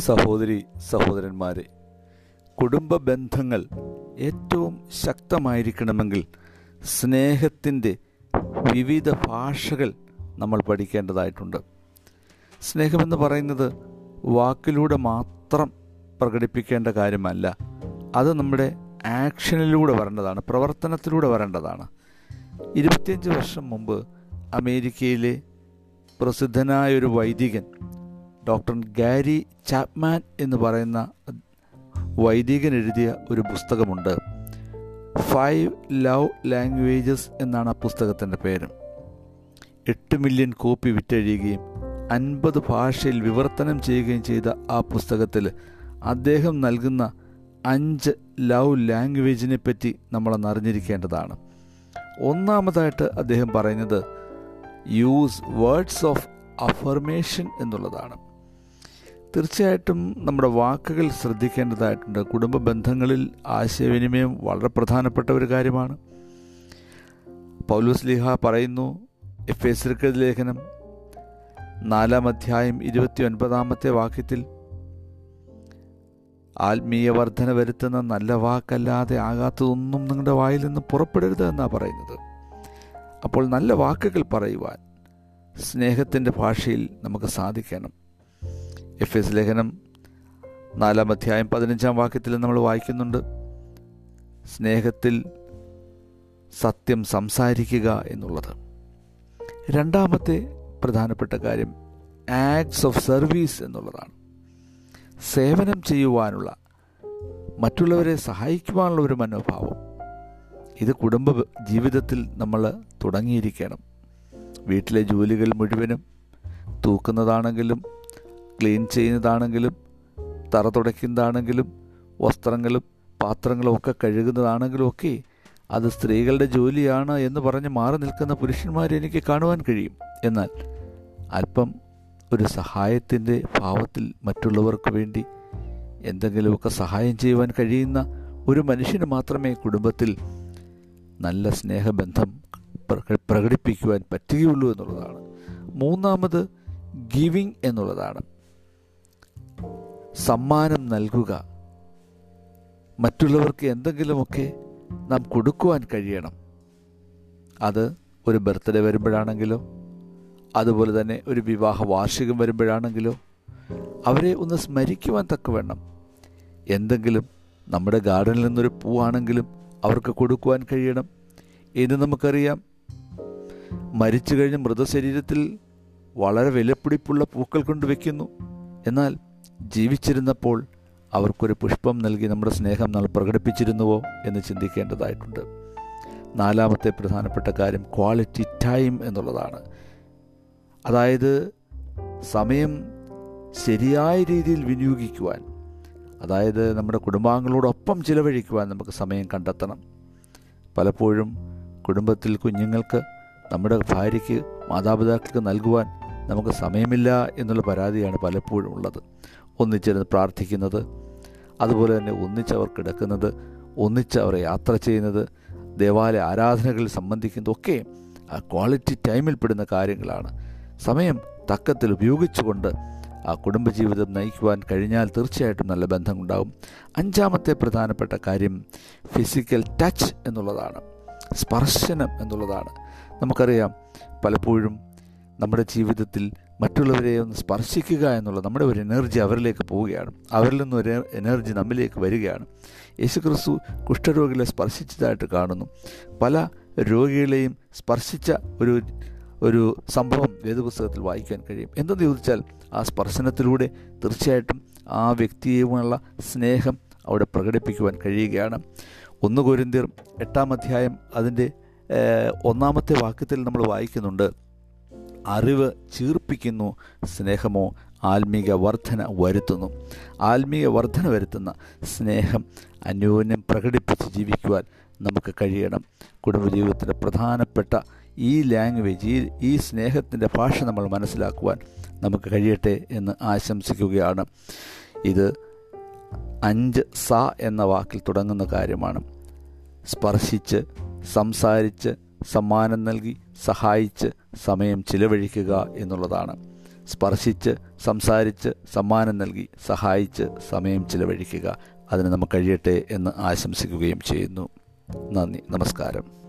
സഹോദരി സഹോദരന്മാരെ കുടുംബ ബന്ധങ്ങൾ ഏറ്റവും ശക്തമായിരിക്കണമെങ്കിൽ സ്നേഹത്തിന്റെ വിവിധ ഭാഷകൾ നമ്മൾ പഠിക്കേണ്ടതായിട്ടുണ്ട്. സ്നേഹമെന്ന് പറയുന്നത് വാക്കിലൂടെ മാത്രം പ്രകടിപ്പിക്കേണ്ട കാര്യമല്ല. അത് നമ്മുടെ ആക്ഷനിലൂടെ വരേണ്ടതാണ് പ്രവർത്തനത്തിലൂടെ വരേണ്ടതാണ്. ഇരുപത്തിയഞ്ച് വർഷം മുമ്പ് അമേരിക്കയിലെ പ്രസിദ്ധനായ ഒരു വൈദികൻ ഡോക്ടർ ഗാരി ചാപ്മാൻ എന്ന് പറയുന്ന വൈദികൻ എഴുതിയ ഒരു പുസ്തകമുണ്ട്. ഫൈവ് ലവ് ലാംഗ്വേജസ് എന്നാണ് ആ പുസ്തകത്തിന്റെ പേര്. എട്ട് മില്യൺ കോപ്പി വിറ്റഴിയുകയും അൻപത് ഭാഷയിൽ വിവർത്തനം ചെയ്യുകയും ചെയ്ത ആ പുസ്തകത്തിൽ അദ്ദേഹം നൽകുന്ന അഞ്ച് ലവ് ലാംഗ്വേജിനെ പറ്റി നമ്മളൊന്ന് അറിഞ്ഞിരിക്കേണ്ടതാണ്. ഒന്നാമതായിട്ട് അദ്ദേഹം പറയുന്നത് യൂസ് വേർഡ്സ് ഓഫ് അഫർമേഷൻ എന്നുള്ളതാണ്. തീർച്ചയായിട്ടും നമ്മുടെ വാക്കുകൾ ശ്രദ്ധിക്കേണ്ടതായിട്ടുണ്ട്. കുടുംബ ബന്ധങ്ങളിൽ ആശയവിനിമയം വളരെ പ്രധാനപ്പെട്ട ഒരു കാര്യമാണ്. പൗലോസ് ലിഹ പറയുന്നു എഫ് എസ് ലേഖനം നാലാം അധ്യായം ഇരുപത്തി ഒൻപതാമത്തെ വാക്യത്തിൽ ആത്മീയ വർധന വരുത്തുന്ന നല്ല വാക്കല്ലാതെ ആകാത്തതൊന്നും നിങ്ങളുടെ വായിൽ നിന്ന് പുറപ്പെടരുത് എന്നാണ് പറയുന്നത്. അപ്പോൾ നല്ല വാക്കുകൾ പറയുവാൻ സ്നേഹത്തിന്റെ ഭാഷയിൽ നമുക്ക് സാധിക്കണം. എഫ് എസ് ലേഖനം നാലാം അധ്യായം പതിനഞ്ചാം വാക്യത്തിൽ നമ്മൾ വായിക്കുന്നുണ്ട്. സ്നേഹത്തിൽ സത്യം സംസാരിക്കുക എന്നുള്ളത്. രണ്ടാമത്തെ പ്രധാനപ്പെട്ട കാര്യം ആക്ട്സ് ഓഫ് സർവീസ് എന്നുള്ളതാണ്. സേവനം ചെയ്യുവാനുള്ള മറ്റുള്ളവരെ സഹായിക്കുവാനുള്ള ഒരു മനോഭാവം. ഇത് കുടുംബ ജീവിതത്തിൽ നമ്മൾ തുടങ്ങിയിരിക്കണം. വീട്ടിലെ ജോലികൾ മുഴുവനും തൂക്കുന്നതാണെങ്കിലും ക്ലീൻ ചെയ്യുന്നതാണെങ്കിലും തറ തുടയ്ക്കുന്നതാണെങ്കിലും വസ്ത്രങ്ങളും പാത്രങ്ങളും ഒക്കെ കഴുകുന്നതാണെങ്കിലും ഒക്കെ അത് സ്ത്രീകളുടെ ജോലിയാണ് എന്ന് പറഞ്ഞ് മാറി നിൽക്കുന്ന പുരുഷന്മാരെ എനിക്ക് കാണുവാൻ കഴിയും. എന്നാൽ അല്പം ഒരു സഹായത്തിന്റെ ഭാവത്തിൽ മറ്റുള്ളവർക്ക് വേണ്ടി എന്തെങ്കിലുമൊക്കെ സഹായം ചെയ്യുവാൻ കഴിയുന്ന ഒരു മനുഷ്യന് മാത്രമേ കുടുംബത്തിൽ നല്ല സ്നേഹബന്ധം പ്രകടിപ്പിക്കുവാൻ പറ്റുകയുള്ളൂ എന്നുള്ളതാണ്. മൂന്നാമത് ഗിവിങ് എന്നുള്ളതാണ്. സമ്മാനം നൽകുക. മറ്റുള്ളവർക്ക് എന്തെങ്കിലുമൊക്കെ നാം കൊടുക്കുവാൻ കഴിയണം. അത് ഒരു ബർത്ത്ഡേ വരുമ്പോഴാണെങ്കിലോ അതുപോലെ തന്നെ ഒരു വിവാഹ വാർഷികം വരുമ്പോഴാണെങ്കിലോ അവരെ ഒന്ന് സ്മരിക്കുവാൻ തക്കവണ്ണം. എന്തെങ്കിലും നമ്മുടെ ഗാർഡനിൽ നിന്നൊരു പൂവാണെങ്കിലും അവർക്ക് കൊടുക്കുവാൻ കഴിയണം ഇന്ന് നമുക്കറിയാം. മരിച്ചു കഴിഞ്ഞ മൃതശരീരത്തിൽ വളരെ വിലപ്പിടിപ്പുള്ള പൂക്കൾ കൊണ്ട് വയ്ക്കുന്നു എന്നാൽ ജീവിച്ചിരുന്നപ്പോൾ അവർക്കൊരു പുഷ്പം നൽകി നമ്മുടെ സ്നേഹം നമ്മൾ പ്രകടിപ്പിച്ചിരുന്നുവോ എന്ന് ചിന്തിക്കേണ്ടതായിട്ടുണ്ട്. നാലാമത്തെ പ്രധാനപ്പെട്ട കാര്യം ക്വാളിറ്റി ടൈം എന്നുള്ളതാണ്. അതായത് സമയം ശരിയായ രീതിയിൽ വിനിയോഗിക്കുവാൻ അതായത് നമ്മുടെ കുടുംബാംഗങ്ങളോടൊപ്പം ചിലവഴിക്കുവാൻ നമുക്ക് സമയം കണ്ടെത്തണം. പലപ്പോഴും കുടുംബത്തിൽ കുഞ്ഞുങ്ങൾക്ക് നമ്മുടെ ഭാര്യയ്ക്ക് മാതാപിതാക്കൾക്ക് നൽകുവാൻ നമുക്ക് സമയമില്ല എന്നുള്ള പരാതിയാണ് പലപ്പോഴും ഉള്ളത്. ഒന്നിച്ചിരുന്ന് പ്രാർത്ഥിക്കുന്നത് അതുപോലെ തന്നെ ഒന്നിച്ചവർ കിടക്കുന്നത് ഒന്നിച്ചവർ യാത്ര ചെയ്യുന്നത് ദേവാലയ ആരാധനകളിൽ സംബന്ധിക്കുന്നതൊക്കെ ആ ക്വാളിറ്റി ടൈമിൽ പെടുന്ന കാര്യങ്ങളാണ്. സമയം തക്കത്തിൽ ഉപയോഗിച്ചുകൊണ്ട് ആ കുടുംബജീവിതം നയിക്കുവാൻ കഴിഞ്ഞാൽ തീർച്ചയായിട്ടും നല്ല ബന്ധമുണ്ടാകും അഞ്ചാമത്തെ പ്രധാനപ്പെട്ട കാര്യം ഫിസിക്കൽ ടച്ച് എന്നുള്ളതാണ്. സ്പർശനം എന്നുള്ളതാണ്. നമുക്കറിയാം പലപ്പോഴും നമ്മുടെ ജീവിതത്തിൽ മറ്റുള്ളവരെ ഒന്ന് സ്പർശിക്കുക എന്നുള്ള നമ്മുടെ ഒരു എനർജി അവരിലേക്ക് പോവുകയാണ്. അവരിൽ നിന്ന് ഒരു എനർജി നമ്മിലേക്ക് വരികയാണ്. യേശുക്രിസ്തു കുഷ്ഠരോഗികളെ സ്പർശിച്ചതായിട്ട് കാണുന്നു. പല രോഗികളെയും സ്പർശിച്ച ഒരു ഒരു സംഭവം വേദപുസ്തകത്തിൽ വായിക്കാൻ കഴിയും. എന്തെന്ന് ചോദിച്ചാൽ ആ സ്പർശനത്തിലൂടെ തീർച്ചയായിട്ടും ആ വ്യക്തിയുമുള്ള സ്നേഹം അവിടെ പ്രകടിപ്പിക്കുവാൻ കഴിയുകയാണ്. ഒന്ന് കോരിന്തിയർ എട്ടാം അധ്യായം അതിന്റെ ഒന്നാമത്തെ വാക്യത്തിൽ നമ്മൾ വായിക്കുന്നുണ്ട്. അറിവ് ചീർപ്പിക്കുന്നു. സ്നേഹമോ ആത്മീക വർധന വരുത്തുന്നു. ആത്മീക വർധന വരുത്തുന്ന സ്നേഹം അന്യോന്യം പ്രകടിപ്പിച്ച് ജീവിക്കുവാൻ നമുക്ക് കഴിയണം. കുടുംബജീവിതത്തിന്റെ പ്രധാനപ്പെട്ട ഈ ലാംഗ്വേജ് ഈ ഈ സ്നേഹത്തിന്റെ ഭാഷ നമ്മൾ മനസ്സിലാക്കുവാൻ നമുക്ക് കഴിയട്ടെ എന്ന് ആശംസിക്കുകയാണ്. ഇത് അഞ്ച് സ എന്ന വാക്കിൽ തുടങ്ങുന്ന കാര്യമാണ്. സ്പർശിച്ച് സംസാരിച്ച് സമ്മാനം നൽകി സഹായിച്ച് സമയം ചിലവഴിക്കുക എന്നുള്ളതാണ്. സ്പർശിച്ച് സംസാരിച്ച് സമ്മാനം നൽകി സഹായിച്ച് സമയം ചിലവഴിക്കുക. അതിന് നമുക്ക് കഴിയട്ടെ എന്ന് ആശംസിക്കുകയും ചെയ്യുന്നു. നന്ദി. നമസ്കാരം.